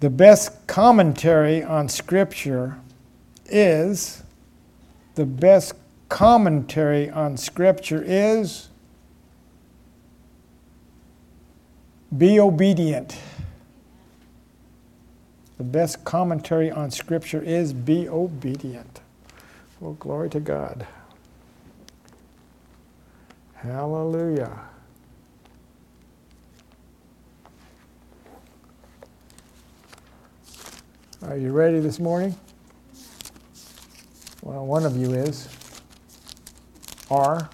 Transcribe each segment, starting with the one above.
The best commentary on Scripture is, the best commentary on Scripture is, be obedient. The best commentary on Scripture is, be obedient. Well, glory to God. Hallelujah. Are you ready this morning? Well, one of you is. Are.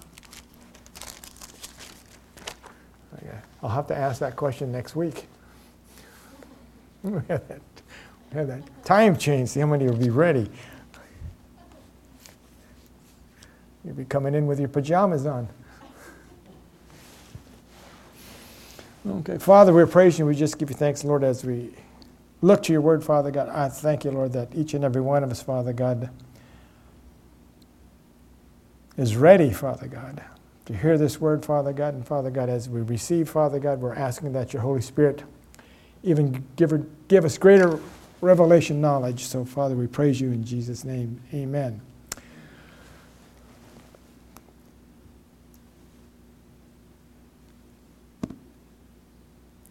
I'll have to ask that question next week. we have that, we have that time change, see how many will be ready. You'll be coming in with your pajamas on. Okay, Father, we praise you. We just give you thanks, Lord, as we look to your word, Father God. I thank you, Lord, that each and every one of us, Father God, is ready, Father God, to hear this word, Father God. And Father God, as we receive, Father God, we're asking that your Holy Spirit even give, give us greater revelation knowledge. So, Father, we praise you in Jesus' name. Amen.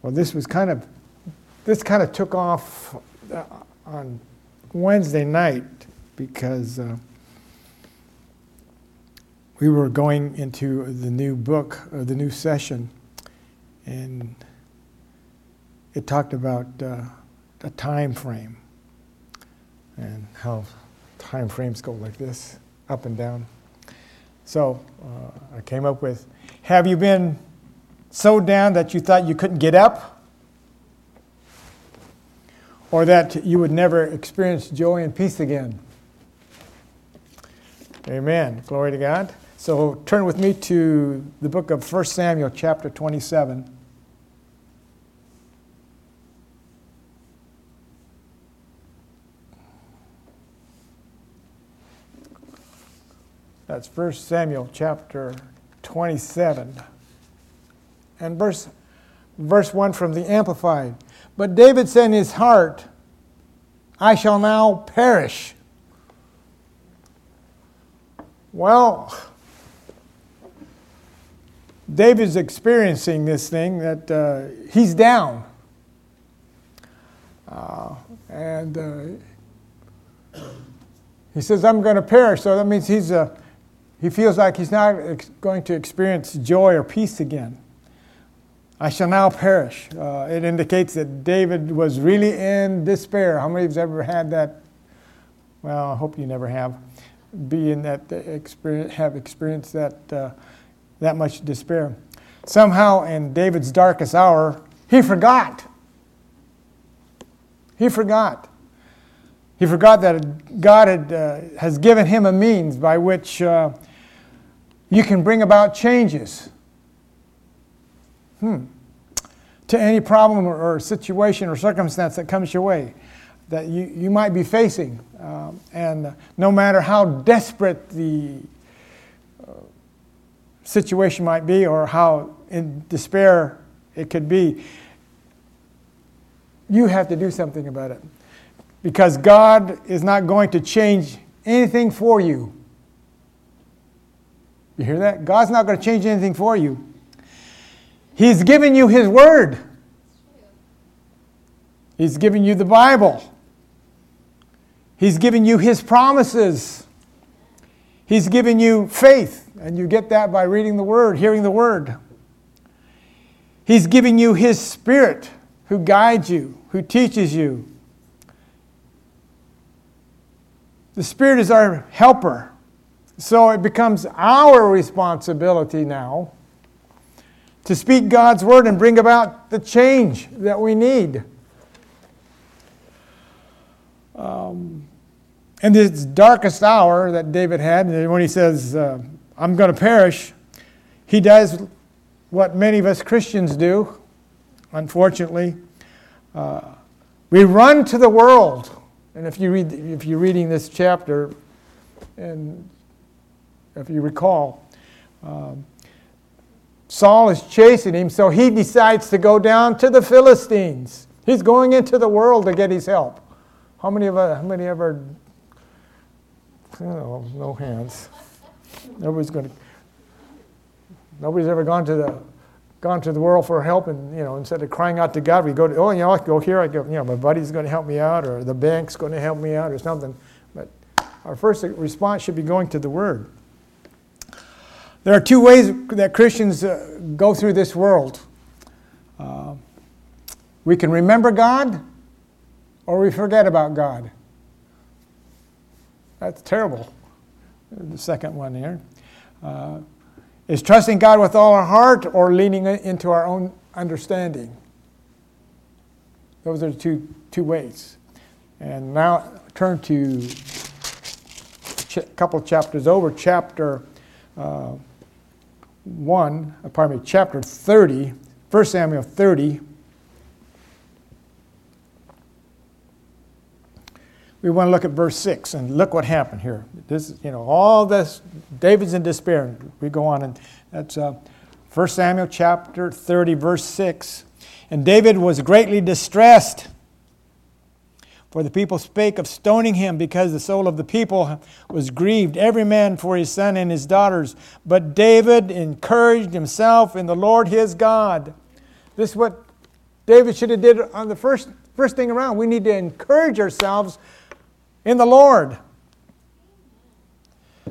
Well, this was kind of this kind of took off uh, on Wednesday night because uh, we were going into the new book, or the new session, and it talked about uh, a time frame and how time frames go like this, up and down. So uh, I came up with Have you been so down that you thought you couldn't get up? Or that you would never experience joy and peace again. Amen. Glory to God. So turn with me to the book of 1 Samuel, chapter 27. That's 1 Samuel chapter 27. And verse, verse 1 from the Amplified. But David said in his heart, I shall now perish. Well, David's experiencing this thing that uh, he's down. Uh, and uh, he says, I'm going to perish. So that means he's, uh, he feels like he's not ex- going to experience joy or peace again. I shall now perish. Uh, it indicates that David was really in despair. How many of you have ever had that? Well, I hope you never have. Be in that experience, have experienced that uh, that much despair. Somehow, in David's darkest hour, he forgot. He forgot. He forgot that God had, uh, has given him a means by which uh, you can bring about changes hmm, to any problem or, or, situation or circumstance that comes your way that you, you might be facing. Um, and no matter how desperate the uh, situation might be or how in despair it could be, you have to do something about it. Because God is not going to change anything for you. You hear that? God's not going to change anything for you. He's given you His Word. He's given you the Bible. He's given you His promises. He's given you faith, and you get that by reading the Word, hearing the Word. He's giving you His Spirit who guides you, who teaches you. The Spirit is our helper. So it becomes our responsibility now to speak God's word and bring about the change that we need. Um, in this darkest hour that David had, when he says, uh, I'm going to perish, he does what many of us Christians do, unfortunately. Uh, we run to the world. And if, you read, if you're reading this chapter, and if you recall, um, Saul is chasing him, so he decides to go down to the Philistines. He's going into the world to get his help. How many of us, how many ever, oh, no hands. Nobody's going to, nobody's ever gone to the, gone to the world for help and, you know, instead of crying out to God, we go to, oh, you know, I go here, I go, you know, my buddy's going to help me out or the bank's going to help me out or something. But our first response should be going to the Word. There are two ways that Christians uh, go through this world. Uh, we can remember God or we forget about God. That's terrible. The second one here uh, is trusting God with all our heart or leaning into our own understanding. Those are the two, two ways. And now turn to a couple chapters over, chapter uh, 1, uh, pardon me, chapter 30, 1 Samuel 30. we want to look at verse 6 and look what happened here. This, you know, all this, David's in despair. We go on, and that's uh, 1 Samuel chapter 30, verse 6. And David was greatly distressed, for the people spake of stoning him because the soul of the people was grieved, every man for his son and his daughters. But David encouraged himself in the Lord his God. This is what David should have did on the first, first thing around. We need to encourage ourselves in the Lord.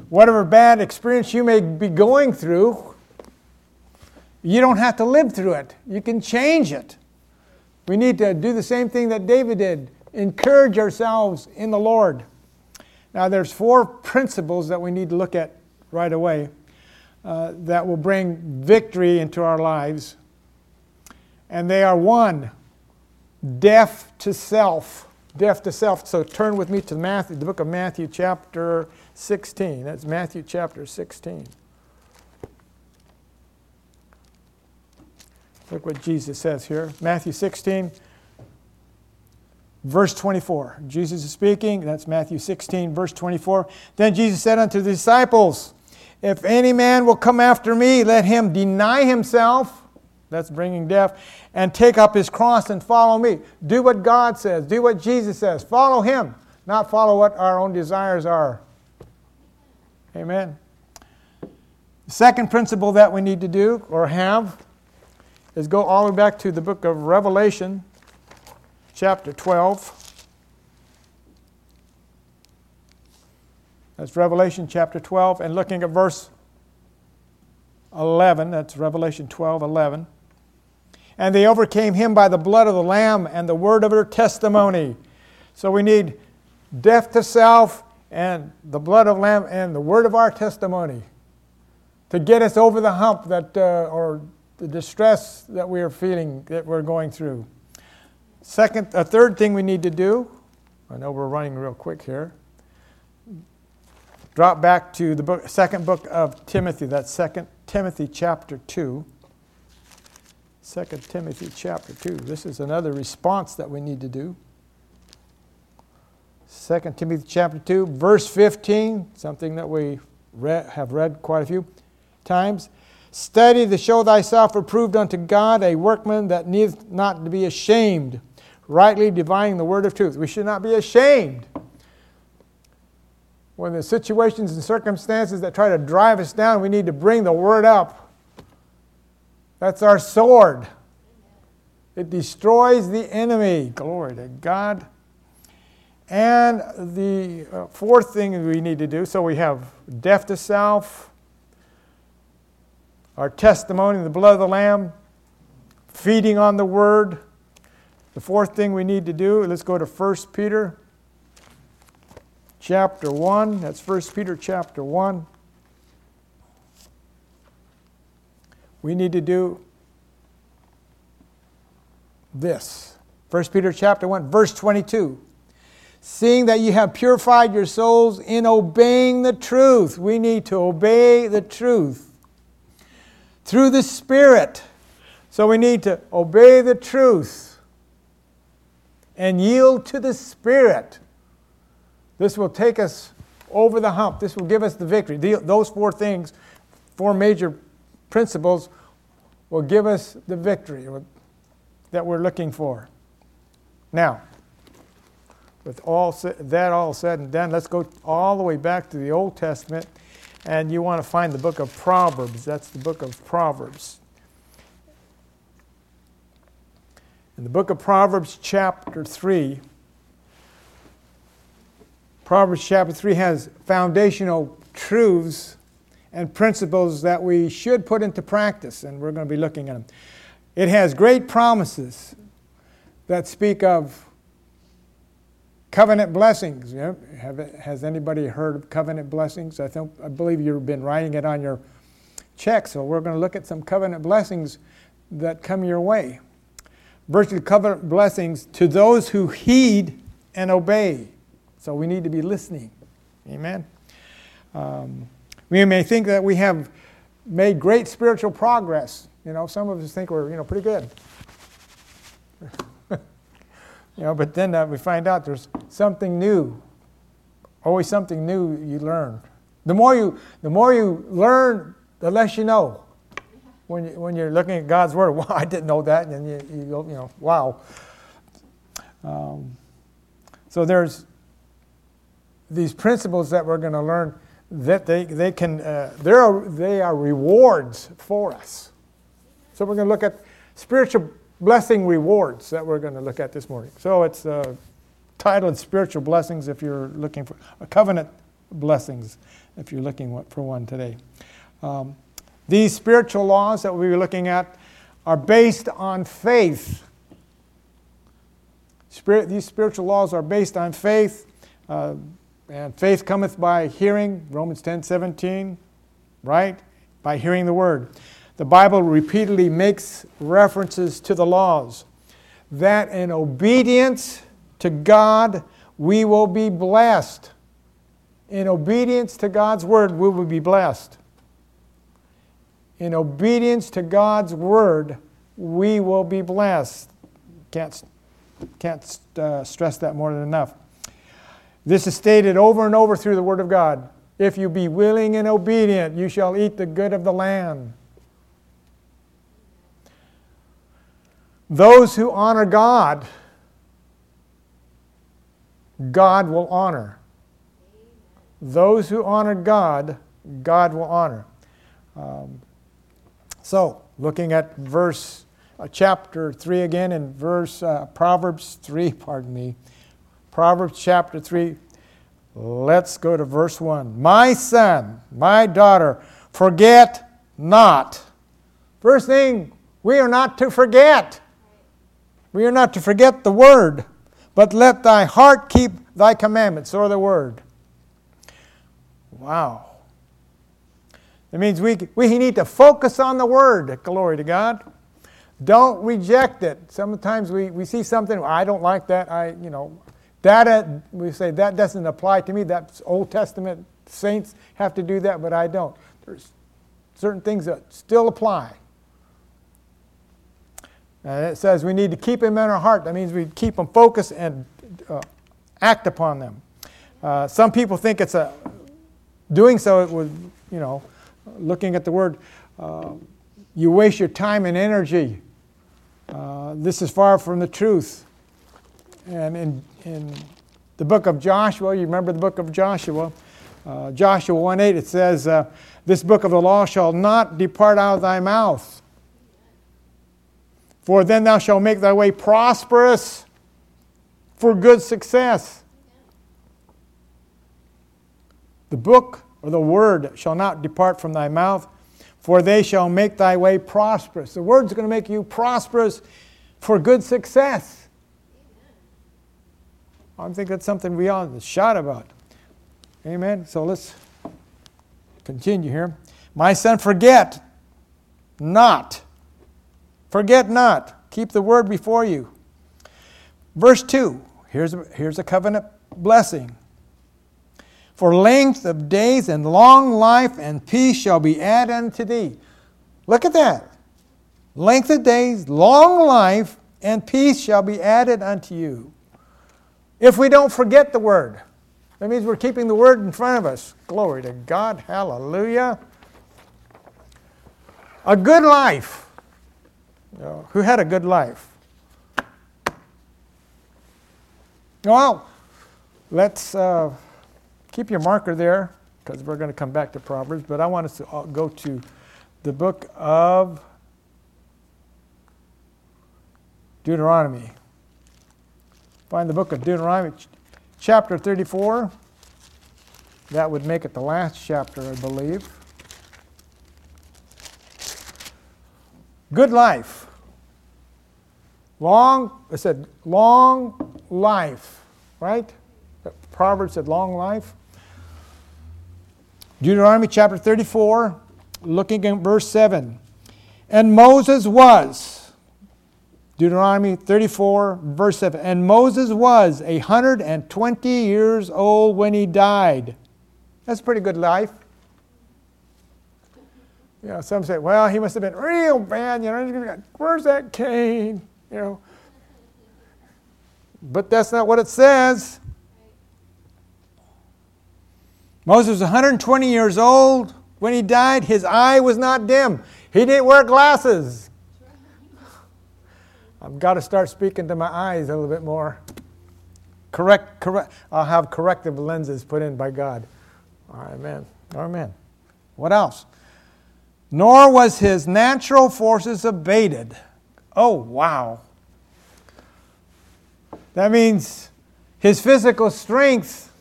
Whatever bad experience you may be going through, you don't have to live through it. You can change it. We need to do the same thing that David did encourage ourselves in the Lord. Now, there's four principles that we need to look at right away uh, that will bring victory into our lives. And they are one, deaf to self deaf to self. So turn with me to Matthew, the book of Matthew, chapter 16. That's Matthew chapter 16. Look what Jesus says here. Matthew 16, verse 24. Jesus is speaking. That's Matthew 16, verse 24. Then Jesus said unto the disciples, If any man will come after me, let him deny himself that's bringing death. And take up his cross and follow me. Do what God says. Do what Jesus says. Follow him, not follow what our own desires are. Amen. The second principle that we need to do or have is go all the way back to the book of Revelation, chapter 12. That's Revelation chapter 12, and looking at verse 11. That's Revelation 12, 11. And they overcame him by the blood of the Lamb and the word of their testimony. So we need death to self and the blood of Lamb and the word of our testimony to get us over the hump that, uh, or the distress that we are feeling, that we're going through. Second, a third thing we need to do, I know we're running real quick here. Drop back to the book, second book of Timothy, that's second Timothy chapter 2. 2 Timothy chapter 2. This is another response that we need to do. 2 Timothy chapter 2, verse 15, something that we read, have read quite a few times. Study to show thyself approved unto God, a workman that needs not to be ashamed, rightly dividing the word of truth. We should not be ashamed when the situations and circumstances that try to drive us down, we need to bring the word up that's our sword. It destroys the enemy. Glory to God. And the uh, fourth thing we need to do so we have death to self, our testimony, the blood of the Lamb, feeding on the Word. The fourth thing we need to do, let's go to 1 Peter chapter 1. That's 1 Peter chapter 1. we need to do this. 1 Peter chapter 1 verse 22. Seeing that you have purified your souls in obeying the truth. We need to obey the truth through the Spirit. So we need to obey the truth and yield to the Spirit. This will take us over the hump. This will give us the victory. Those four things, four major principles will give us the victory that we're looking for. Now, with all that all said and done, let's go all the way back to the Old Testament, and you want to find the book of Proverbs. That's the book of Proverbs. In the book of Proverbs, chapter 3, Proverbs chapter 3 has foundational truths and principles that we should put into practice, and we're going to be looking at them. It has great promises that speak of covenant blessings. have, has anybody heard of covenant blessings? I, think, I believe you've been writing it on your check, so we're going to look at some covenant blessings that come your way. Virtually covenant blessings to those who heed and obey. So we need to be listening. Amen. Um, we may think that we have made great spiritual progress. You know, some of us think we're, you know, pretty good. you know, but then uh, we find out there's something new. Always something new you learn. The more you, the more you learn, the less you know. When, you, when you're looking at God's Word, wow, I didn't know that, and you, you go, you know, wow. Um, so there's these principles that we're going to learn that they, they can, uh, are, they are rewards for us. So we're going to look at spiritual blessing rewards that we're going to look at this morning. So it's uh, titled Spiritual Blessings if you're looking for covenant blessings if you're looking for one today. Um, these spiritual laws that we'll be looking at are based on faith. Spirit, these spiritual laws are based on faith. Uh, and faith cometh by hearing, Romans 10 17, right? By hearing the word. The Bible repeatedly makes references to the laws that in obedience to God we will be blessed. In obedience to God's word, we will be blessed. In obedience to God's word, we will be blessed. Can't, can't uh, stress that more than enough. This is stated over and over through the Word of God. If you be willing and obedient, you shall eat the good of the land. Those who honor God, God will honor. Those who honor God, God will honor. Um, so, looking at verse, uh, chapter 3 again, in verse, uh, Proverbs 3, pardon me. Proverbs chapter 3. Let's go to verse 1. My son, my daughter, forget not. First thing, we are not to forget. We are not to forget the word, but let thy heart keep thy commandments, or the word. Wow. That means we, we need to focus on the word. Glory to God. Don't reject it. Sometimes we, we see something, I don't like that. I, you know, that, uh, we say, that doesn't apply to me. That's Old Testament saints have to do that, but I don't. There's certain things that still apply. And it says we need to keep them in our heart. That means we keep them focused and uh, act upon them. Uh, some people think it's a doing so it would, you know, looking at the word, uh, you waste your time and energy. Uh, this is far from the truth. And in, in the book of Joshua, you remember the book of Joshua, uh, Joshua 1 8, it says, uh, This book of the law shall not depart out of thy mouth, for then thou shalt make thy way prosperous for good success. The book or the word shall not depart from thy mouth, for they shall make thy way prosperous. The word's going to make you prosperous for good success. I think that's something we to shout about. Amen. So let's continue here. My son, forget not. Forget not. Keep the word before you. Verse 2. Here's a, here's a covenant blessing. For length of days and long life and peace shall be added unto thee. Look at that. Length of days, long life, and peace shall be added unto you. If we don't forget the word, that means we're keeping the word in front of us. Glory to God. Hallelujah. A good life. who had a good life? Well, let's uh, keep your marker there because we're going to come back to Proverbs, but I want us to uh, go to the book of Deuteronomy. Find the book of Deuteronomy, chapter 34. That would make it the last chapter, I believe. Good life. Long, I said long life, right? Proverbs said long life. Deuteronomy chapter 34, looking at verse 7. And Moses was, Deuteronomy 34, verse 7. And Moses was a 120 years old when he died. That's a pretty good life. You know, some say, well, he must have been real bad. You know, where's that cane? You know. But that's not what it says. Moses was 120 years old when he died. His eye was not dim. He didn't wear glasses. I've got to start speaking to my eyes a little bit more. Correct, correct. I'll have corrective lenses put in by God. Amen. Amen. What else? Nor was his natural forces abated. Oh, wow. That means his physical strength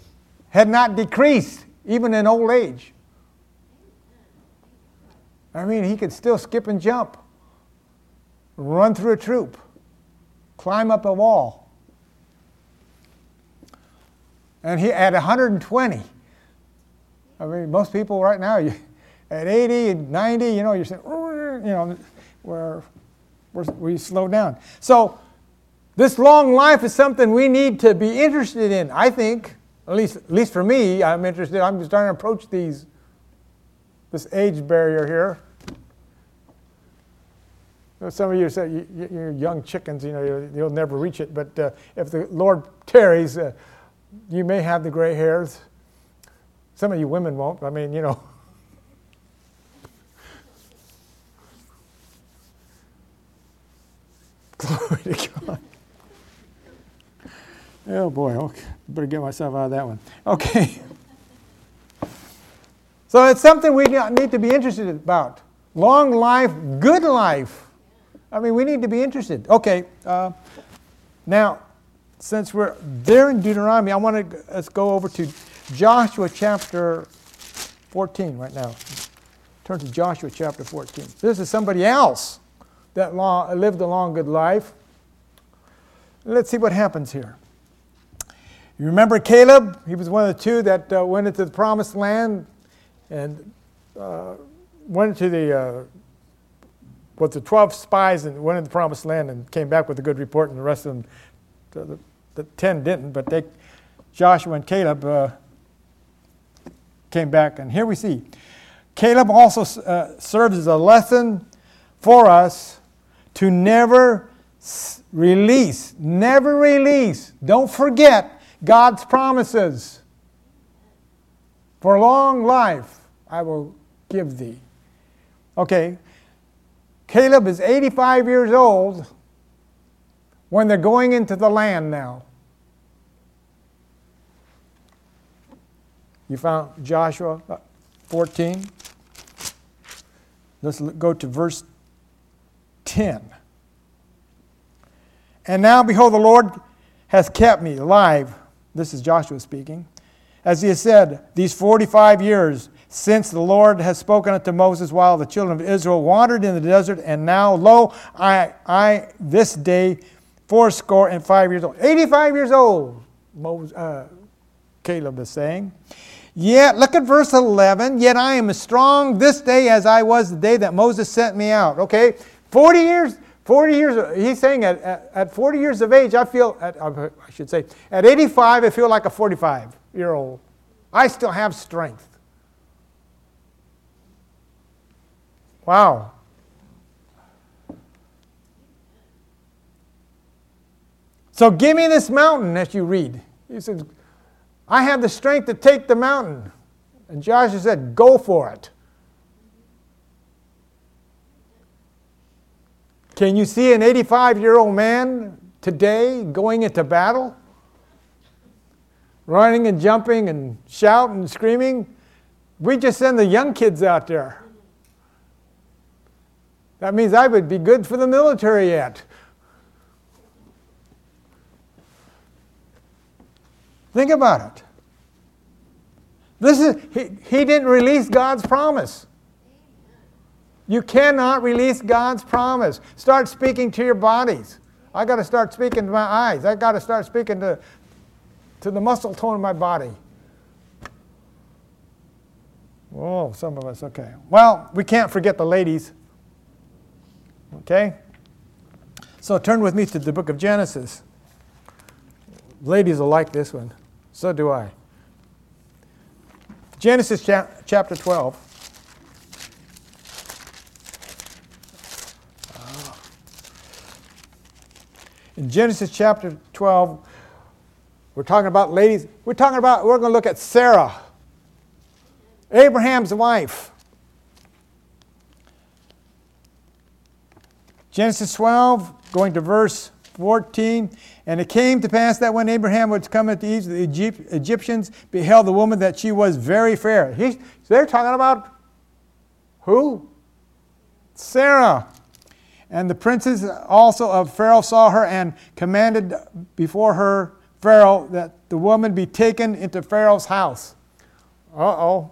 had not decreased, even in old age. I mean, he could still skip and jump, run through a troop, climb up a wall. And he at 120. I mean, most people right now, you, at 80 and 90, you know, you're saying, you know, where we slow down. So this long life is something we need to be interested in, I think. At least, at least for me, I'm interested. I'm starting to approach these, this age barrier here. Some of you say you're young chickens, you know, you'll never reach it. But uh, if the Lord tarries, uh, you may have the gray hairs. Some of you women won't. I mean, you know. Glory to God. Oh boy, okay. better get myself out of that one. Okay. So it's something we need to be interested about. Long life, good life. I mean, we need to be interested. Okay. Uh, now, since we're there in Deuteronomy, I want to let's go over to Joshua chapter 14 right now. Turn to Joshua chapter 14. This is somebody else that long, lived a long, good life. Let's see what happens here. You remember Caleb? He was one of the two that uh, went into the promised land and uh, went into the, uh, the 12 spies and went into the promised land and came back with a good report, and the rest of them, the, the, the 10 didn't, but they, Joshua and Caleb uh, came back. And here we see Caleb also uh, serves as a lesson for us to never release, never release, don't forget God's promises. For long life I will give thee. Okay, Caleb is 85 years old when they're going into the land now. You found Joshua uh, 14. Let's go to verse 10. And now, behold, the Lord has kept me alive this is Joshua speaking. As he has said, these 45 years since the Lord has spoken unto Moses while the children of Israel wandered in the desert, and now, lo, I, I this day, fourscore and five years old. 85 years old, Moses, uh, Caleb is saying. Yet, look at verse 11. Yet I am as strong this day as I was the day that Moses sent me out. Okay? 40 years, 40 years, he's saying at, at, at 40 years of age, I feel, at, I should say, at 85, I feel like a 45 year old. I still have strength. Wow. So give me this mountain as you read. He says, I have the strength to take the mountain. And Joshua said, Go for it. Can you see an 85 year old man today going into battle? running and jumping and shouting and screaming. We just send the young kids out there. That means I would be good for the military yet. Think about it. This is he, he didn't release God's promise. You cannot release God's promise. Start speaking to your bodies. I got to start speaking to my eyes. I got to start speaking to, to the muscle tone of my body. Oh, some of us, okay. Well, we can't forget the ladies. Okay? So turn with me to the book of Genesis. Ladies will like this one. So do I. Genesis cha- chapter 12. In Genesis chapter 12, we're talking about ladies. We're talking about, we're going to look at Sarah, Abraham's wife. Genesis 12, going to verse 14. And it came to pass that when Abraham was coming to Egypt, the Egyptians beheld the woman that she was very fair. He, they're talking about who? Sarah. And the princes also of Pharaoh saw her and commanded before her Pharaoh that the woman be taken into Pharaoh's house. Uh oh.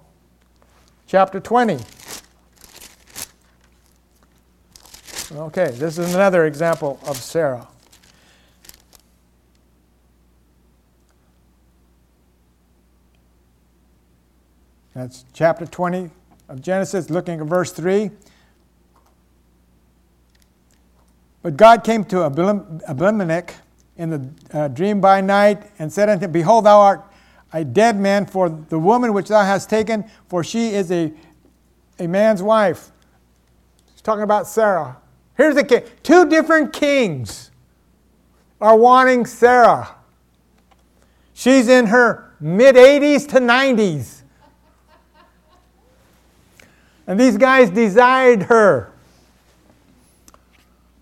Chapter 20. Okay, this is another example of Sarah. That's chapter 20 of Genesis, looking at verse 3. But God came to Abimelech in the uh, dream by night and said unto him, Behold, thou art a dead man, for the woman which thou hast taken, for she is a, a man's wife. He's talking about Sarah. Here's the king. Two different kings are wanting Sarah. She's in her mid 80s to 90s. And these guys desired her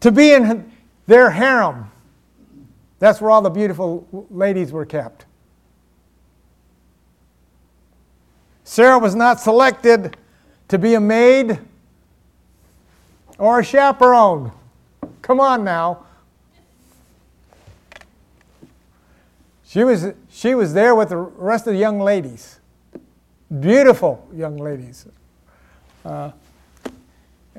to be in their harem. That's where all the beautiful ladies were kept. Sarah was not selected to be a maid or a chaperone. Come on now. She was, she was there with the rest of the young ladies. Beautiful young ladies. Uh,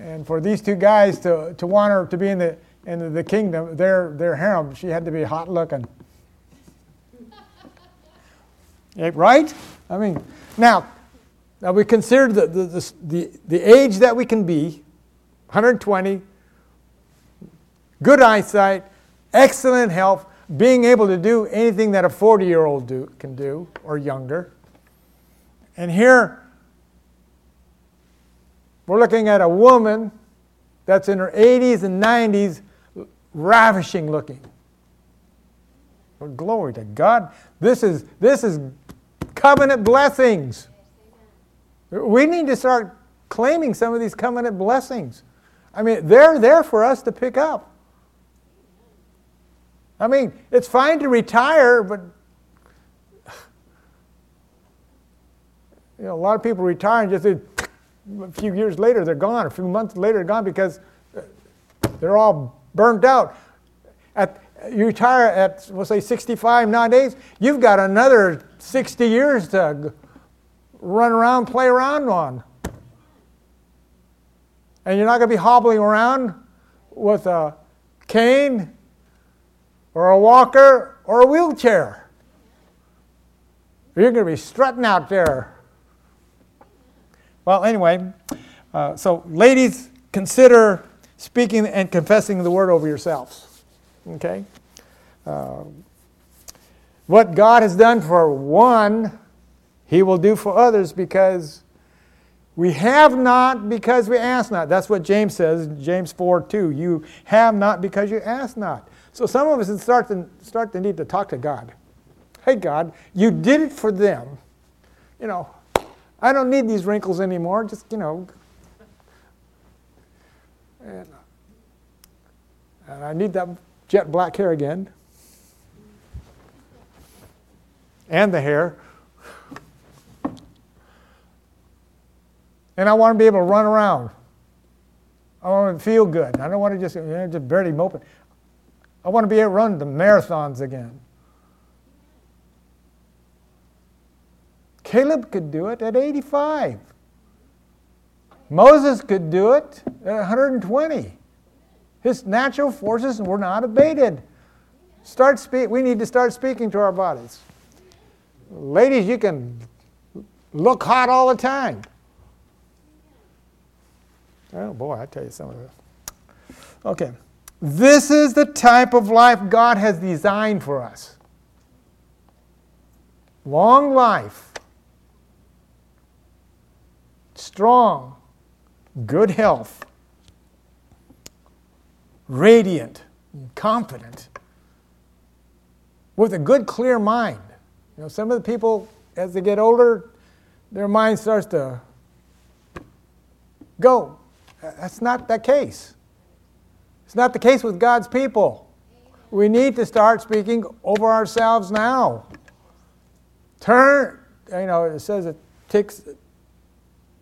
and for these two guys to, to want her to be in the, in the kingdom, their, their harem, she had to be hot looking. right? I mean, now, now we consider the, the, the, the age that we can be 120, good eyesight, excellent health, being able to do anything that a 40 year old do, can do or younger. And here, we're looking at a woman that's in her 80s and 90s, ravishing looking. Well, glory to God. This is, this is covenant blessings. We need to start claiming some of these covenant blessings. I mean, they're there for us to pick up. I mean, it's fine to retire, but you know, a lot of people retire and just a few years later, they're gone. A few months later, they're gone because they're all burned out. At, you retire at, we'll say, 65 nowadays, you've got another 60 years to run around, play around on. And you're not going to be hobbling around with a cane or a walker or a wheelchair. You're going to be strutting out there well, anyway, uh, so ladies, consider speaking and confessing the word over yourselves. Okay? Uh, what God has done for one, He will do for others because we have not because we ask not. That's what James says, James 4 2. You have not because you ask not. So some of us start to, start to need to talk to God. Hey, God, you did it for them. You know, I don't need these wrinkles anymore. Just, you know. And, and I need that jet black hair again. and the hair. And I want to be able to run around. I want to feel good. I don't want to just, you know, just barely moping. I want to be able to run the marathons again. Caleb could do it at 85. Moses could do it at 120. His natural forces were not abated. Start speak. We need to start speaking to our bodies. Ladies, you can look hot all the time. Oh boy, I tell you some of this. Okay. This is the type of life God has designed for us. Long life, strong, good health, radiant, confident, with a good, clear mind. You know, some of the people, as they get older, their mind starts to go. That's not the case. It's not the case with God's people. We need to start speaking over ourselves now. Turn, you know, it says it takes,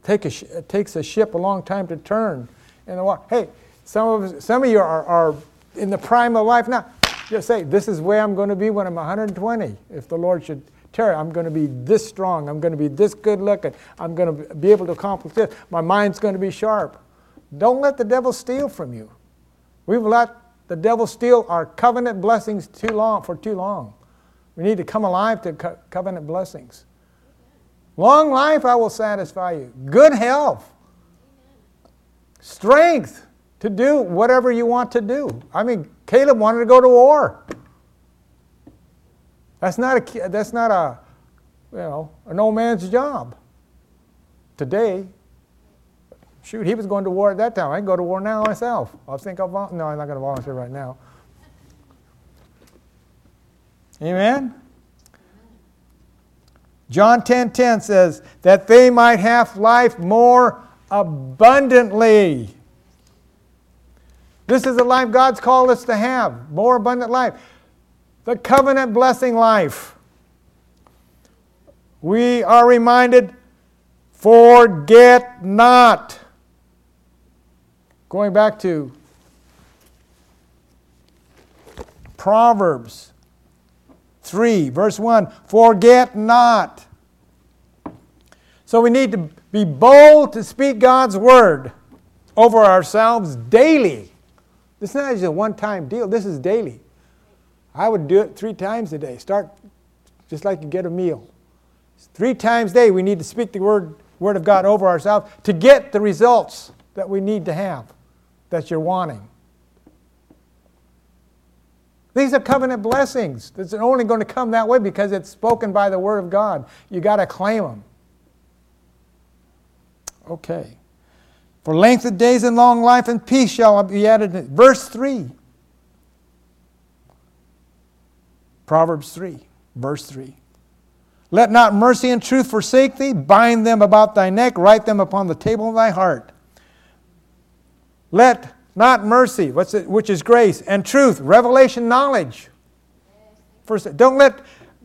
take a, it takes a ship a long time to turn in the water. Hey, some of, some of you are, are in the prime of life now. Just say, this is where I'm going to be when I'm 120. If the Lord should tarry, I'm going to be this strong. I'm going to be this good looking. I'm going to be able to accomplish this. My mind's going to be sharp. Don't let the devil steal from you. We've let the devil steal our covenant blessings too long for too long. We need to come alive to co- covenant blessings. Long life I will satisfy you. Good health. Strength to do whatever you want to do. I mean, Caleb wanted to go to war. That's not a that's not a you know an old man's job. Today, Shoot, he was going to war at that time. I can go to war now myself. I think I'll. No, I'm not going to volunteer right now. Amen? John 10:10 10, 10 says that they might have life more abundantly. This is the life God's called us to have, more abundant life. The covenant blessing life. We are reminded forget not Going back to Proverbs 3, verse 1 Forget not. So we need to be bold to speak God's word over ourselves daily. This is not just a one time deal, this is daily. I would do it three times a day. Start just like you get a meal. Three times a day, we need to speak the word, word of God over ourselves to get the results that we need to have that you're wanting. These are covenant blessings. It's only going to come that way because it's spoken by the Word of God. You got to claim them. Okay. For length of days and long life and peace shall be added. Verse 3. Proverbs 3, verse 3. Let not mercy and truth forsake thee. Bind them about thy neck. Write them upon the table of thy heart. Let not mercy, which is grace, and truth, revelation knowledge. First, don't let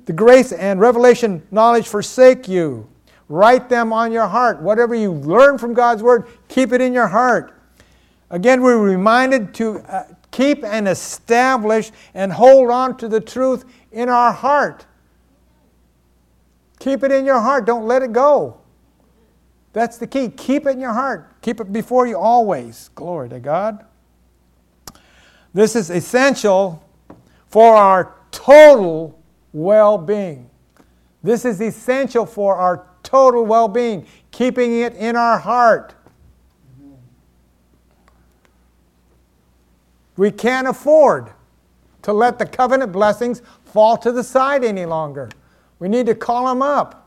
the grace and revelation knowledge forsake you. Write them on your heart. Whatever you learn from God's word, keep it in your heart. Again, we're reminded to uh, keep and establish and hold on to the truth in our heart. Keep it in your heart. Don't let it go. That's the key. Keep it in your heart. Keep it before you always. Glory to God. This is essential for our total well being. This is essential for our total well being, keeping it in our heart. We can't afford to let the covenant blessings fall to the side any longer. We need to call them up.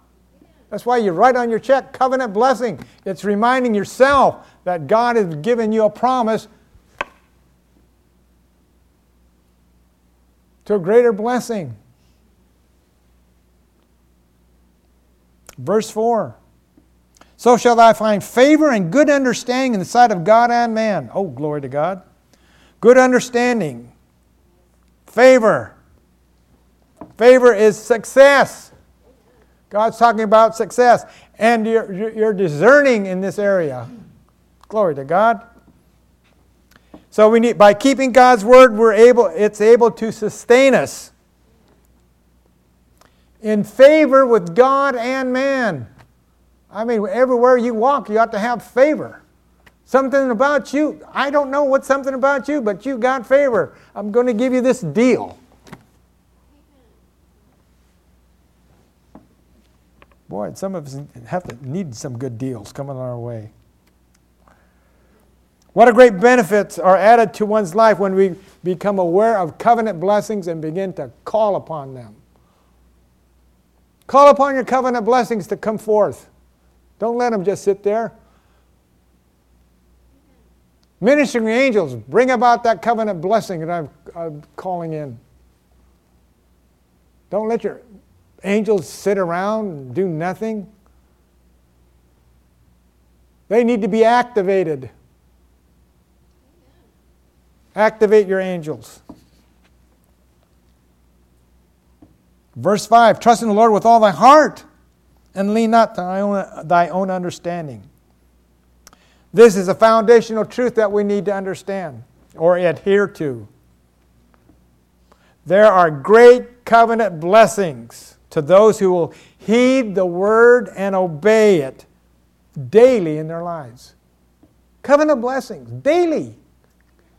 That's why you write on your check covenant blessing. It's reminding yourself that God has given you a promise to a greater blessing. Verse 4 So shall I find favor and good understanding in the sight of God and man. Oh, glory to God. Good understanding. Favor. Favor is success. God's talking about success. And you're, you're discerning in this area. Glory to God. So we need by keeping God's word, we're able, it's able to sustain us in favor with God and man. I mean, everywhere you walk, you ought to have favor. Something about you, I don't know what's something about you, but you got favor. I'm going to give you this deal. Boy, some of us have to need some good deals coming our way. What a great benefits are added to one's life when we become aware of covenant blessings and begin to call upon them. Call upon your covenant blessings to come forth. Don't let them just sit there. Ministering angels, bring about that covenant blessing that I'm, I'm calling in. Don't let your angels sit around and do nothing. They need to be activated. Activate your angels. Verse 5 Trust in the Lord with all thy heart and lean not to thy own, thy own understanding. This is a foundational truth that we need to understand or adhere to. There are great covenant blessings to those who will heed the word and obey it daily in their lives. Covenant blessings, daily,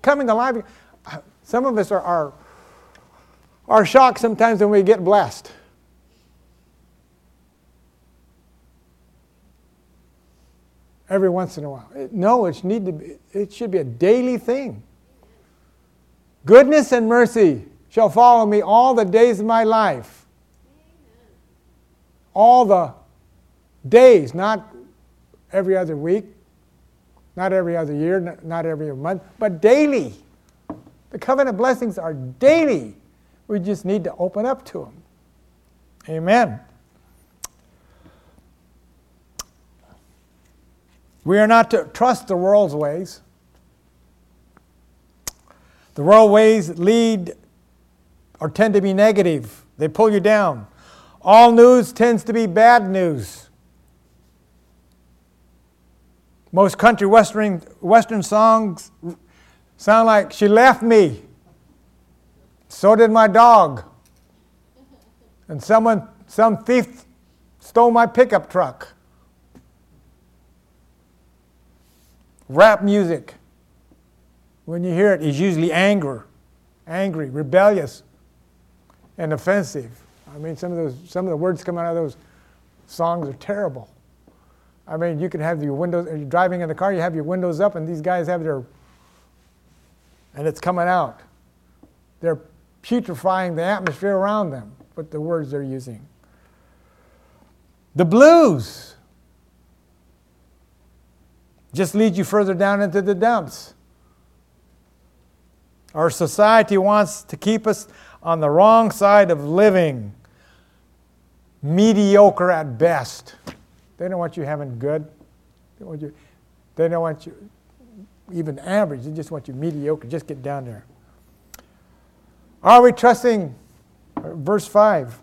coming alive. Uh, some of us are, are, are shocked sometimes when we get blessed. every once in a while. No, it, need to be, it should be a daily thing. Goodness and mercy shall follow me all the days of my life. All the days, not every other week, not every other year, not every month, but daily. The covenant blessings are daily. We just need to open up to them. Amen. We are not to trust the world's ways. The world ways lead or tend to be negative, they pull you down. All news tends to be bad news. Most country western, western songs sound like she left me. So did my dog. And someone, some thief stole my pickup truck. Rap music, when you hear it, is usually anger, angry, rebellious, and offensive. I mean, some of those, some of the words coming out of those songs are terrible. I mean, you can have your windows, you're driving in the car, you have your windows up, and these guys have their, and it's coming out. They're putrefying the atmosphere around them with the words they're using. The blues just lead you further down into the dumps. Our society wants to keep us on the wrong side of living, mediocre at best. They don't want you having good. They, want you, they don't want you even average. They just want you mediocre. Just get down there. Are we trusting, verse 5,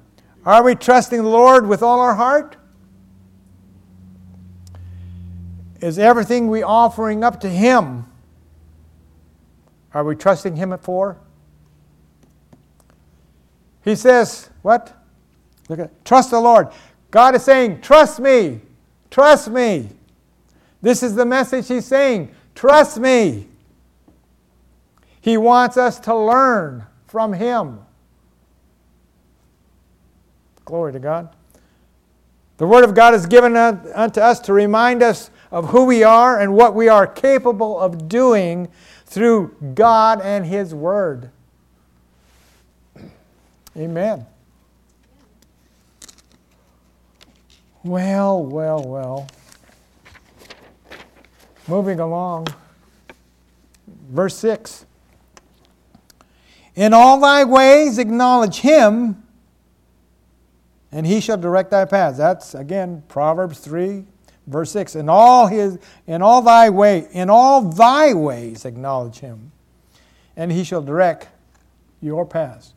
are we trusting the Lord with all our heart? Is everything we offering up to Him? Are we trusting Him for? He says, what? Look at trust the Lord. God is saying, trust me. Trust me. This is the message he's saying. Trust me. He wants us to learn from him. Glory to God. The Word of God is given unto us to remind us of who we are and what we are capable of doing through God and His Word. Amen. Well, well, well. Moving along. Verse 6 In all thy ways acknowledge him, and he shall direct thy paths. That's again Proverbs 3, verse 6. In all his in all thy way, in all thy ways acknowledge him, and he shall direct your paths.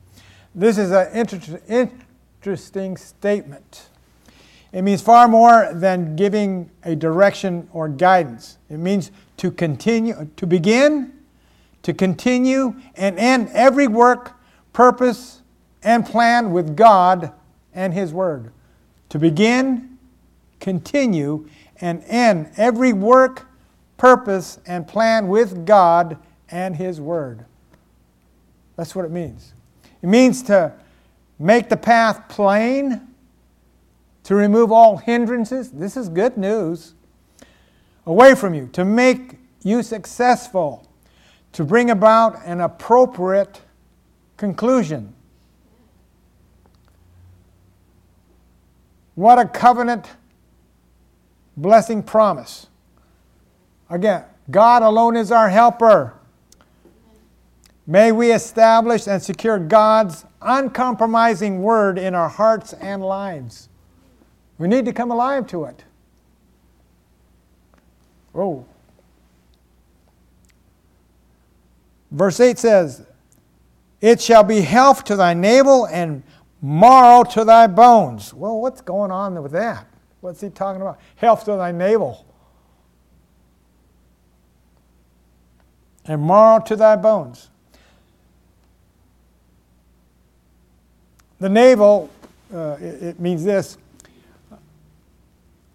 This is an inter- interesting statement. It means far more than giving a direction or guidance. It means to continue, to begin, to continue, and end every work, purpose, and plan with God and His Word. To begin, continue, and end every work, purpose, and plan with God and His Word. That's what it means. It means to make the path plain to remove all hindrances. This is good news. Away from you, to make you successful, to bring about an appropriate conclusion. What a covenant blessing promise. Again, God alone is our helper. May we establish and secure God's uncompromising word in our hearts and lives. We need to come alive to it. Oh. Verse 8 says, It shall be health to thy navel and marrow to thy bones. Well, what's going on with that? What's he talking about? Health to thy navel. And marrow to thy bones. The navel, uh, it, it means this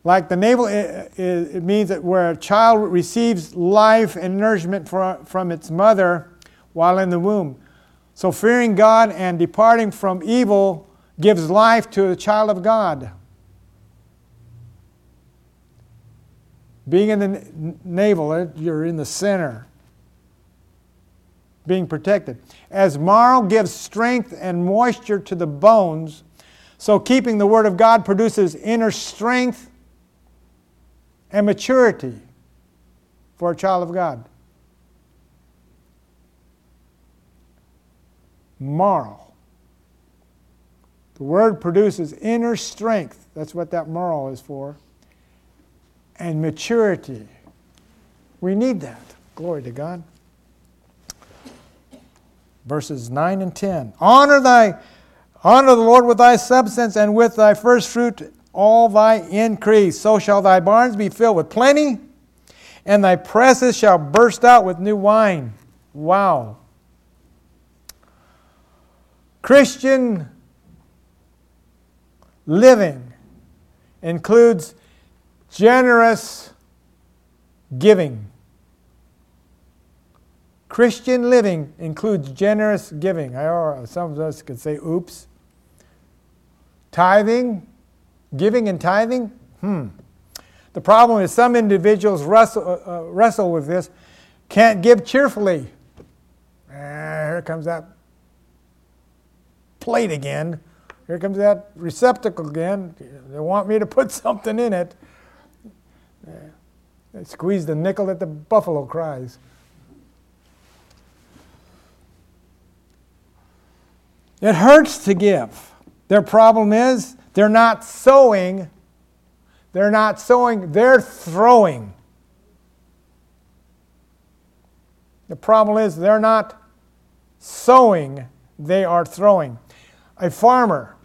like the navel, it, it, means that where a child receives life and nourishment from, from its mother while in the womb. So fearing God and departing from evil gives life to the child of God. Being in the navel, eh, you're in the center, being protected. As marrow gives strength and moisture to the bones, so keeping the Word of God produces inner strength and maturity for a child of God. Moral. The word produces inner strength. That's what that moral is for. And maturity. We need that. Glory to God. Verses 9 and 10. Honor thy honor the Lord with thy substance and with thy first fruit all thy increase. So shall thy barns be filled with plenty, and thy presses shall burst out with new wine. Wow. Christian living includes generous giving. Christian living includes generous giving. I, some of us could say, oops. Tithing Giving and tithing? Hmm. The problem is some individuals wrestle, uh, uh, wrestle with this, can't give cheerfully. Ah, here comes that plate again. Here comes that receptacle again. They want me to put something in it. They squeeze the nickel that the buffalo cries. It hurts to give. Their problem is they're not sowing, they're not sowing, they're throwing. The problem is they're not sowing, they are throwing. A farmer,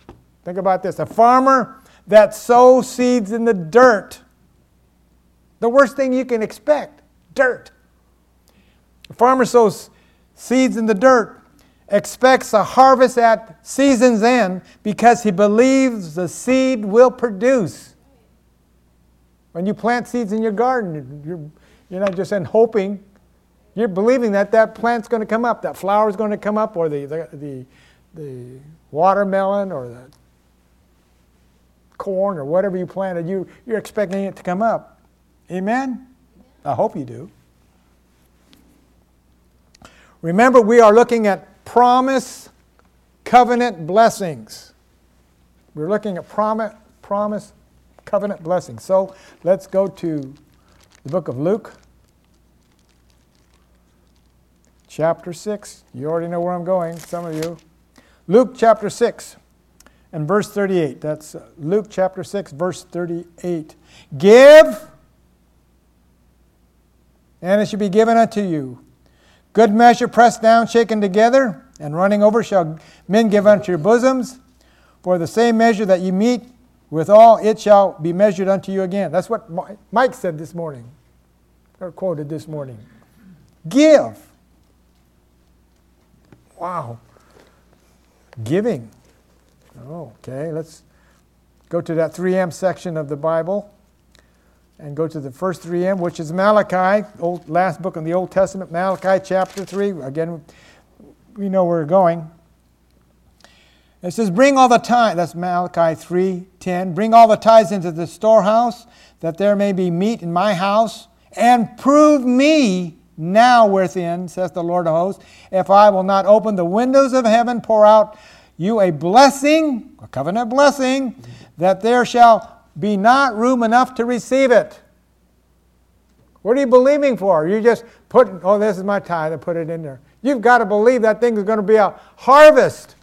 think about this a farmer that sows seeds in the dirt. The worst thing you can expect dirt. A farmer sows seeds in the dirt expects a harvest at season's end because he believes the seed will produce. When you plant seeds in your garden, you're, you're not just in hoping, you're believing that that plant's going to come up, that flower's going to come up, or the, the, the, the watermelon or the corn or whatever you planted, you, you're expecting it to come up. Amen? I hope you do. Remember, we are looking at promise covenant blessings. We're looking at promise, promise covenant blessings. So let's go to the book of Luke, chapter 6. You already know where I'm going, some of you. Luke chapter 6 and verse 38. That's uh, Luke chapter 6, verse 38. Give, and it shall be given unto you. Good measure pressed down, shaken together, and running over shall men give unto your bosoms. For the same measure that ye meet withal it shall be measured unto you again. That's what Mike said this morning, or quoted this morning. Give. Wow. Giving. Oh, okay, let's go to that 3M section of the Bible and go to the first 3M, which is Malachi, old, last book in the Old Testament, Malachi chapter 3. Again, we know where we're going. It says, Bring all the tithes, that's Malachi 3 10. Bring all the tithes into the storehouse, that there may be meat in my house, and prove me now within, says the Lord of hosts, if I will not open the windows of heaven, pour out you a blessing, a covenant blessing, that there shall be not room enough to receive it. What are you believing for? You just put, oh, this is my tithe, I put it in there. You've got to believe that thing is going to be a harvest.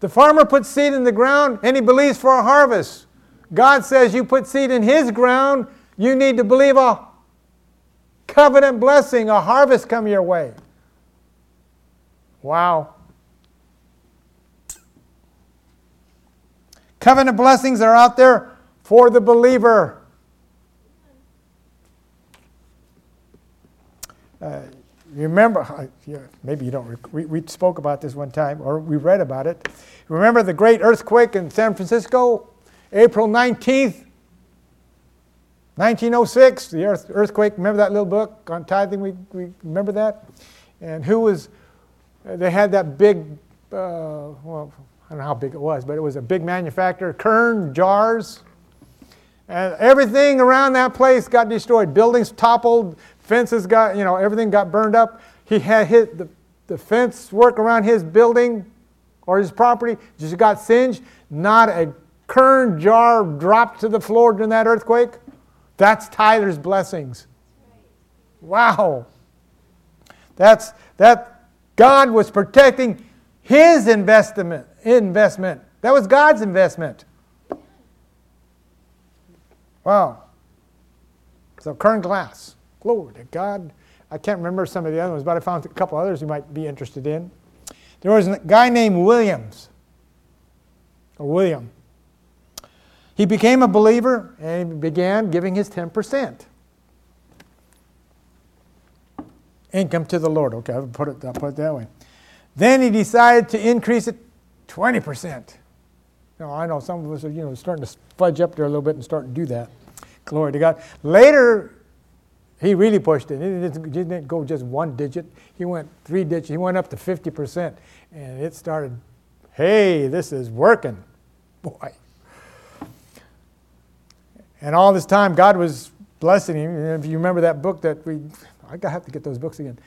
The farmer puts seed in the ground and he believes for a harvest. God says you put seed in his ground, you need to believe a covenant blessing, a harvest come your way. Wow. Covenant blessings are out there for the believer. Uh, remember, maybe you don't, we, we spoke about this one time, or we read about it. Remember the great earthquake in San Francisco, April 19th, 1906, the earth, earthquake. Remember that little book on tithing? We, we remember that? And who was, they had that big, uh, well, I don't know how big it was, but it was a big manufacturer, Kern Jars. And everything around that place got destroyed. Buildings toppled, fences got, you know, everything got burned up. He had hit the, the fence work around his building or his property just got singed. Not a kern jar dropped to the floor during that earthquake. That's Tyler's blessings. Wow. That's that God was protecting his investment investment. That was God's investment. Wow. So Kern Glass. Glory to God. I can't remember some of the other ones, but I found a couple others you might be interested in. There was a guy named Williams, or William. He became a believer and he began giving his 10%. Income to the Lord. Okay, I'll put it, I'll put it that way. Then he decided to increase it 20%. Now, I know some of us are you know, starting to fudge up there a little bit and starting to do that. Glory to God. Later, he really pushed it. He didn't, didn't go just one digit. He went three digits. He went up to 50%. And it started, hey, this is working. Boy. And all this time, God was blessing him. And if you remember that book that we, I have to get those books again.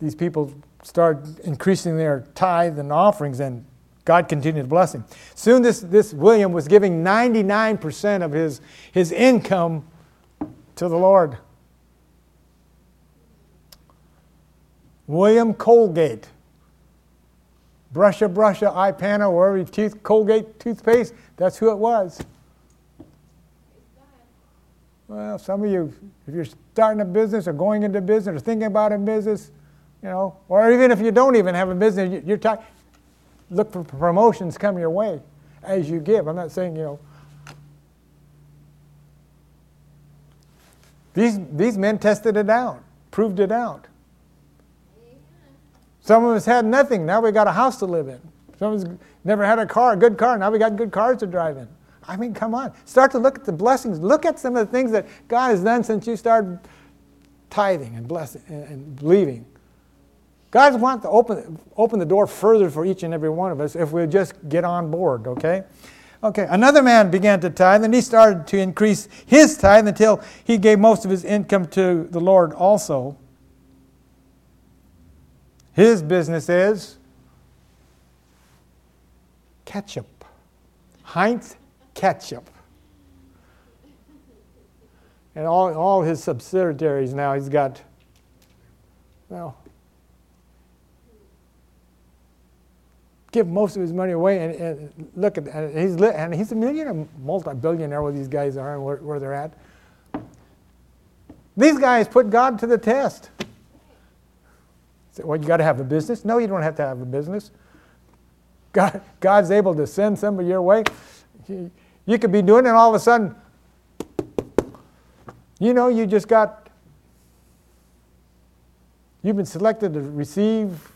These people started increasing their tithe and offerings, and God continued to bless him. Soon, this, this William was giving 99% of his, his income to the Lord. William Colgate. Brusha, brusha, Ipana, wherever you teeth, Colgate toothpaste, that's who it was. Well, some of you, if you're starting a business or going into business or thinking about a business, you know, or even if you don't even have a business, you're t- look for promotions come your way as you give. I'm not saying, you know, These, these men tested it out, proved it out. Some of us had nothing. Now we got a house to live in. Some of us never had a car, a good car. Now we got good cars to drive in. I mean, come on. Start to look at the blessings. Look at some of the things that God has done since you started tithing and blessing and believing. God wants to open, open the door further for each and every one of us if we just get on board, okay? Okay, another man began to tithe, and he started to increase his tithe until he gave most of his income to the Lord also. His business is ketchup. Heinz ketchup. And all, all his subsidiaries now, he's got, well, give most of his money away and, and look at and he's and he's a millionaire, multi-billionaire where these guys are and where, where they're at. These guys put God to the test. So, well, you got to have a business. No, you don't have to have a business. God, God's able to send somebody your way. You could be doing it, and all of a sudden, you know, you just got, you've been selected to receive.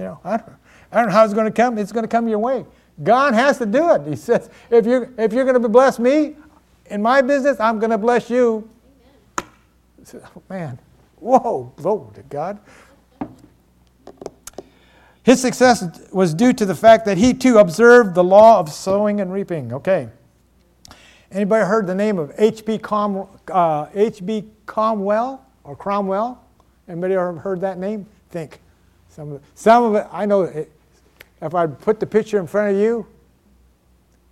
You know, I don't, I don't know how it's going to come. It's going to come your way. God has to do it. He says, if you're, if you're going to bless me in my business, I'm going to bless you. Says, oh, man, whoa, glory to God. His success was due to the fact that he too observed the law of sowing and reaping. Okay. Anybody heard the name of H.B. Com, uh, H.B. Cromwell or Cromwell? Anybody ever heard that name? Think. Some of some of it I know. It, if I put the picture in front of you,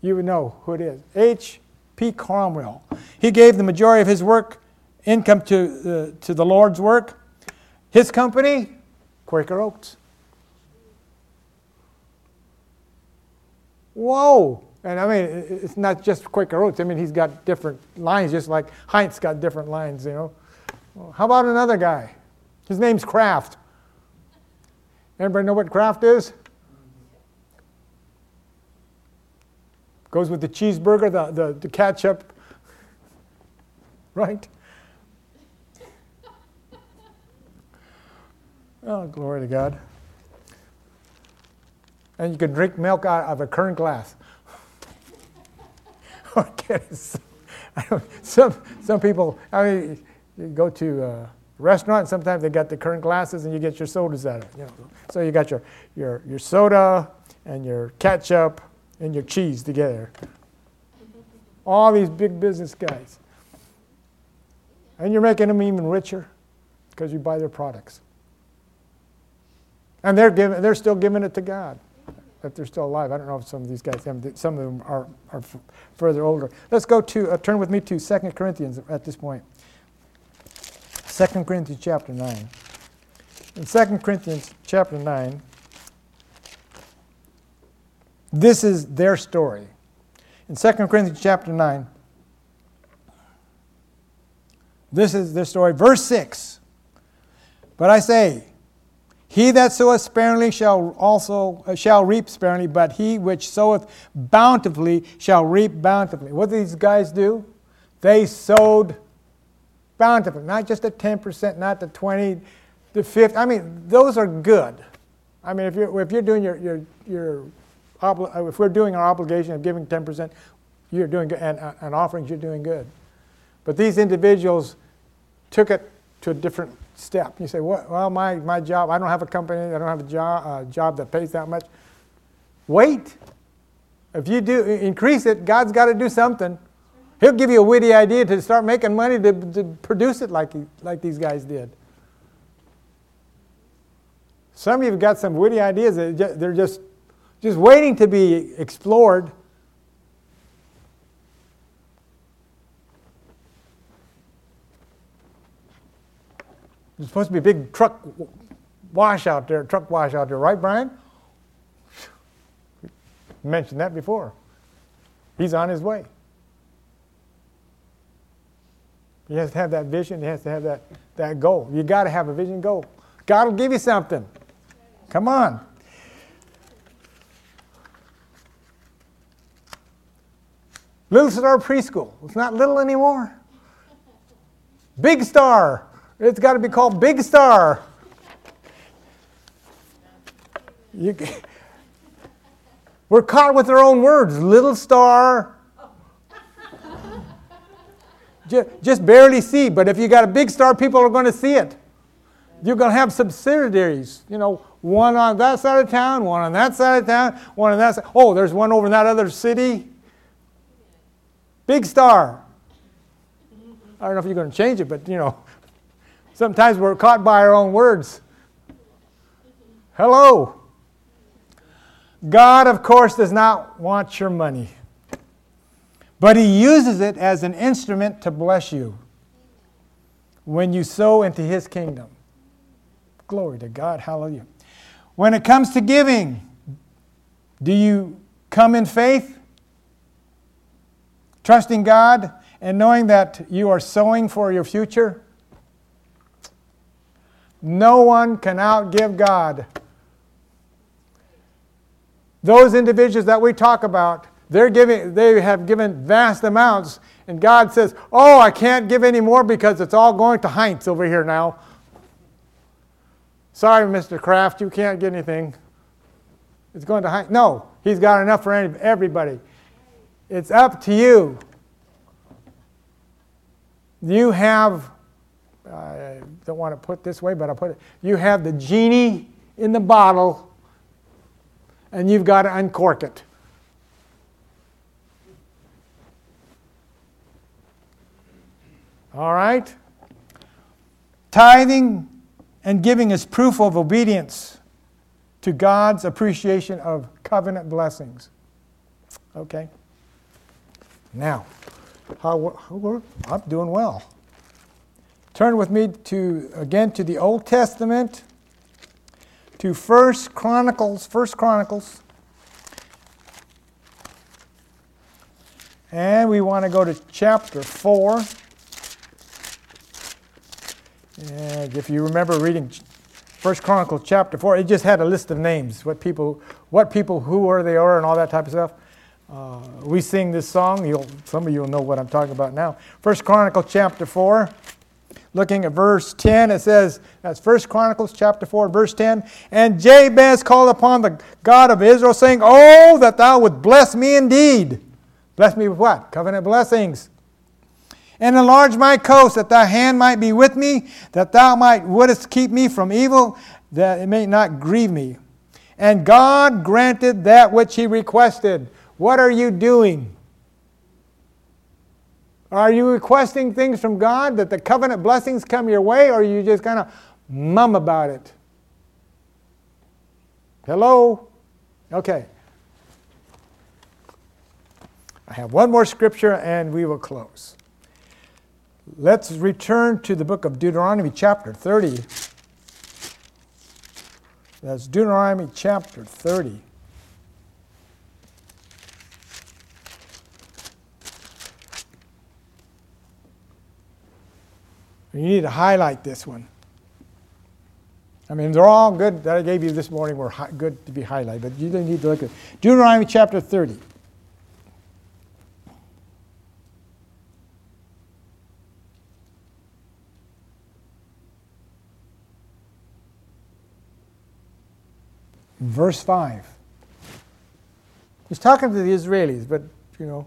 you would know who it is. H.P. Cromwell. He gave the majority of his work income to the, to the Lord's work. His company, Quaker Oats. Whoa! And I mean, it's not just Quaker Oats. I mean, he's got different lines, just like Heinz got different lines, you know. How about another guy? His name's Kraft. Anybody know what Kraft is? Goes with the cheeseburger, the, the, the ketchup, right? Oh, glory to God. And you can drink milk out of a current glass. Oh, okay. some, some people, I mean, you go to a restaurant, sometimes they got the current glasses and you get your sodas out of it. You know. So you got your, your, your soda and your ketchup and your cheese together. All these big business guys. And you're making them even richer because you buy their products. And they're, giving, they're still giving it to God if they're still alive. I don't know if some of these guys, some of them are, are further older. Let's go to, uh, turn with me to 2 Corinthians at this point. 2 Corinthians chapter 9. In 2 Corinthians chapter 9, this is their story. In 2 Corinthians chapter 9, this is their story. Verse 6. But I say, he that soweth sparingly shall also uh, shall reap sparingly, but he which soweth bountifully shall reap bountifully. What did these guys do? They sowed bountifully, not just the 10%, not the 20, the 50. I mean, those are good. I mean, if you're, if you're doing your, your, your uh, if we're doing our obligation of giving 10%, you're doing good, and, uh, and offerings, you're doing good. But these individuals took it to a different step. You say, well, my, my job, I don't have a company, I don't have a uh, job that pays that much. Wait. If you do increase it, God's got to do something. He'll give you a witty idea to start making money to, to produce it like, he, like these guys did. Some of you have got some witty ideas that they're just, just waiting to be explored. There's supposed to be a big truck wash out there, truck wash out there, right, Brian? mentioned that before. He's on his way. He has to have that vision, he has to have that, that goal. You got to have a vision goal. God will give you something. Come on. Little Star Preschool. It's not little anymore. Big Star. It's got to be called Big Star. You, we're caught with our own words. Little star. Just, just barely see, but if you got a big star, people are going to see it. You're going to have subsidiaries, you know, one on that side of town, one on that side of town, one on that side. Oh, there's one over in that other city. Big star. I don't know if you're going to change it, but you know, Sometimes we're caught by our own words. Hello. God, of course, does not want your money, but He uses it as an instrument to bless you when you sow into His kingdom. Glory to God. Hallelujah. When it comes to giving, do you come in faith, trusting God, and knowing that you are sowing for your future? No one can outgive God. Those individuals that we talk about, they're giving, they have given vast amounts, and God says, Oh, I can't give any more because it's all going to Heinz over here now. Sorry, Mr. Kraft, you can't get anything. It's going to Heinz. No, He's got enough for everybody. It's up to you. You have, I don't want to put this way, but I'll put it, you have the genie in the bottle, and you've got to uncork it. All right? Tithing and giving is proof of obedience to God's appreciation of covenant blessings. Okay? Now, how, I'm doing well. Turn with me to again to the Old Testament, to First Chronicles, First Chronicles, and we want to go to chapter four. And if you remember reading First Chronicles chapter four, it just had a list of names, what people, what people, who are they are, and all that type of stuff. Uh, we sing this song. You'll, some of you will know what I'm talking about now. First Chronicles chapter 4, looking at verse 10, it says, that's First Chronicles chapter 4, verse 10. And Jabez called upon the God of Israel, saying, Oh, that thou would bless me indeed. Bless me with what? Covenant blessings. And enlarge my coast, that thy hand might be with me, that thou might wouldest keep me from evil, that it may not grieve me. And God granted that which he requested. What are you doing? Are you requesting things from God that the covenant blessings come your way, or are you just kind of mum about it? Hello? Okay. I have one more scripture and we will close. Let's return to the book of Deuteronomy, chapter 30. That's Deuteronomy chapter 30. You need to highlight this one. I mean, they're all good that I gave you this morning were good to be highlighted, but you need to look at Deuteronomy chapter 30. Verse 5. He's talking to the Israelis, but, you know,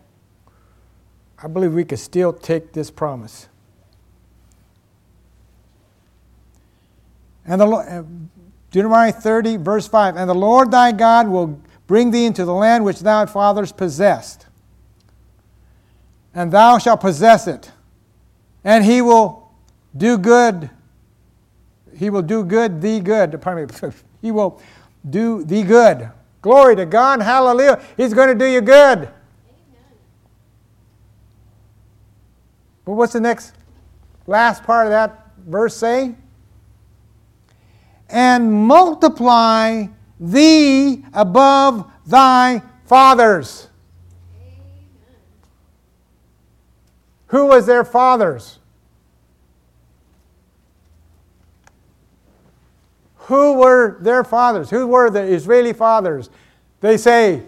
I believe we could still take this promise. And the uh, Deuteronomy 30, verse 5 And the Lord thy God will bring thee into the land which thou fathers possessed, and thou shalt possess it, and he will do good. He will do good thee good. Pardon me. He will do thee good. Glory to God. Hallelujah. He's going to do you good. Amen. But what's the next last part of that verse say? and multiply thee above thy fathers. Who was their fathers? Who were their fathers? Who were the Israeli fathers? They say,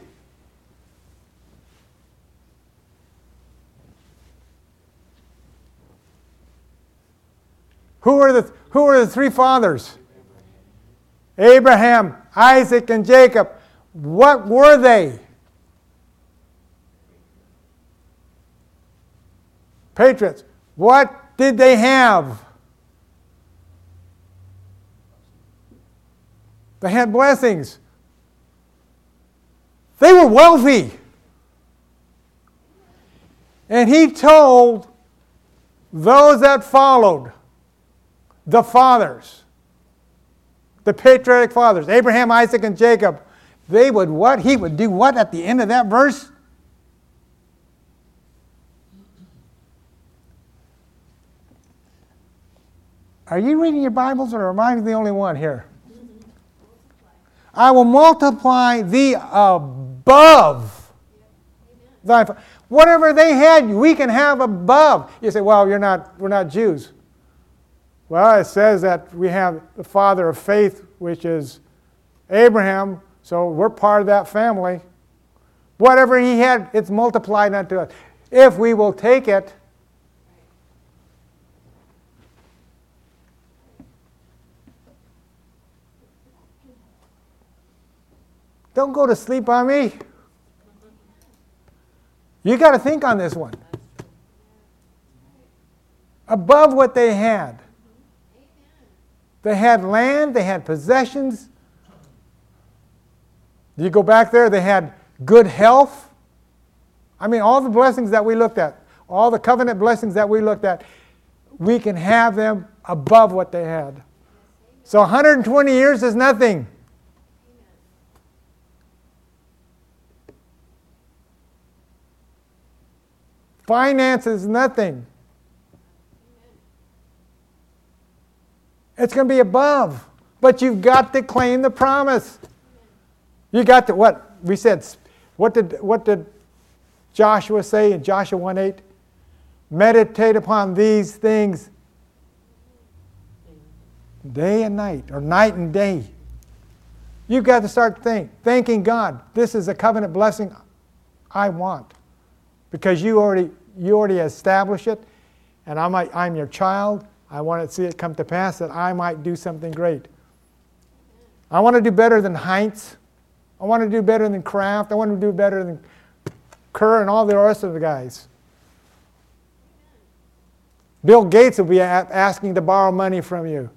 Who were the, who were the three fathers? Abraham, Isaac, and Jacob, what were they? Patriots, what did they have? They had blessings. They were wealthy. And he told those that followed, the fathers, the patriarch fathers, Abraham, Isaac, and Jacob, they would what? He would do what at the end of that verse? Are you reading your Bibles or am I the only one here? I will multiply thee above thy. Whatever they had, we can have above. You say, well, you're not, we're not Jews. Well, it says that we have the father of faith, which is Abraham, So we're part of that family. Whatever he had, it's multiplied unto us. If we will take it, Don't go to sleep on me. You got to think on this one. Above what they had. They had land, they had possessions. You go back there, they had good health. I mean, all the blessings that we looked at, all the covenant blessings that we looked at, we can have them above what they had. So 120 years is nothing. Finance is nothing. It's going to be above. But you've got to claim the promise. You got to what we said. What did what did Joshua say in Joshua 1:8? Meditate upon these things day and night, or night and day. You've got to start think, thanking God. This is a covenant blessing I want because you already you already established it, and I'm I'm your child. I want to see it come to pass that I might do something great. I want to do better than Heinz. I want to do better than Kraft. I want to do better than Kerr and all the rest of the guys. Bill Gates will be asking to borrow money from you.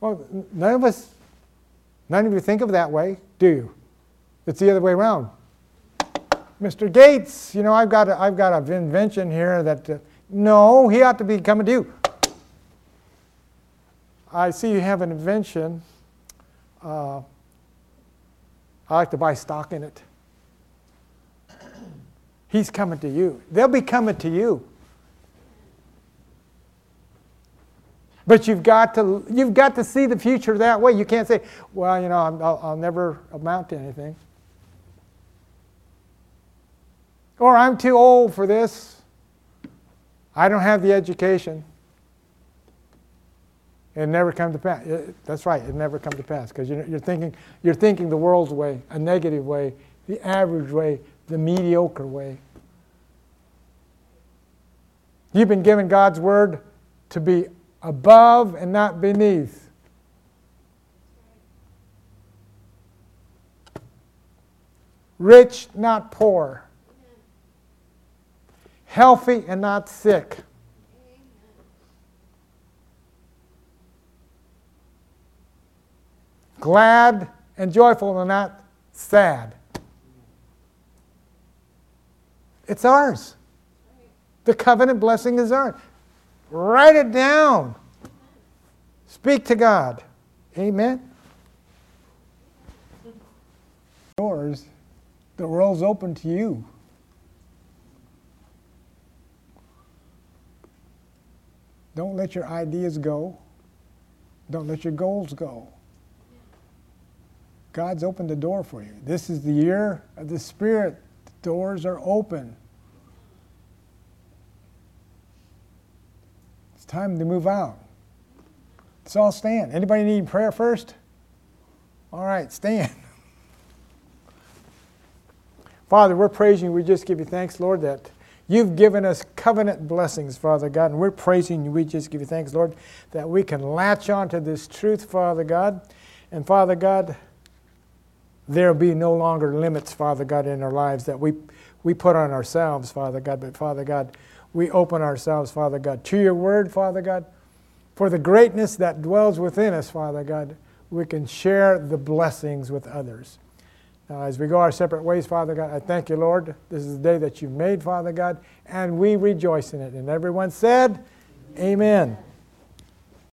Well, none of us, none of you think of it that way, do you? It's the other way around. Mr. Gates, you know, I've got, a, I've got an invention here that, uh, no, he ought to be coming to you. I see you have an invention. Uh, I like to buy stock in it. He's coming to you. They'll be coming to you. But you've got to, you've got to see the future that way. You can't say, well, you know, I'll, I'll never amount to anything. Or I'm too old for this. I don't have the education. It never come to pass. that's right. It never come to pass because you're, you're, thinking you're thinking the world's way, a negative way, the average way, the mediocre way. You've been given God's word to be above and not beneath. Rich, not poor healthy and not sick. Glad and joyful and not sad. It's ours. The covenant blessing is ours. Write it down. Speak to God. Amen. Doors, the world's open to you. Don't let your ideas go. Don't let your goals go. God's opened the door for you. This is the year of the Spirit. The doors are open. It's time to move out. Let's all stand. Anybody need prayer first? All right, stand. Father, we're praising you. We just give you thanks, Lord, that You've given us covenant blessings, Father God, and we're praising you. We just give you thanks, Lord, that we can latch on to this truth, Father God. And Father God, there'll be no longer limits, Father God, in our lives that we, we put on ourselves, Father God. But Father God, we open ourselves, Father God, to your word, Father God. For the greatness that dwells within us, Father God, we can share the blessings with others. Uh, as we go our separate ways, Father God, I thank you, Lord. This is the day that you made, Father God, and we rejoice in it. And everyone said, Amen. Amen.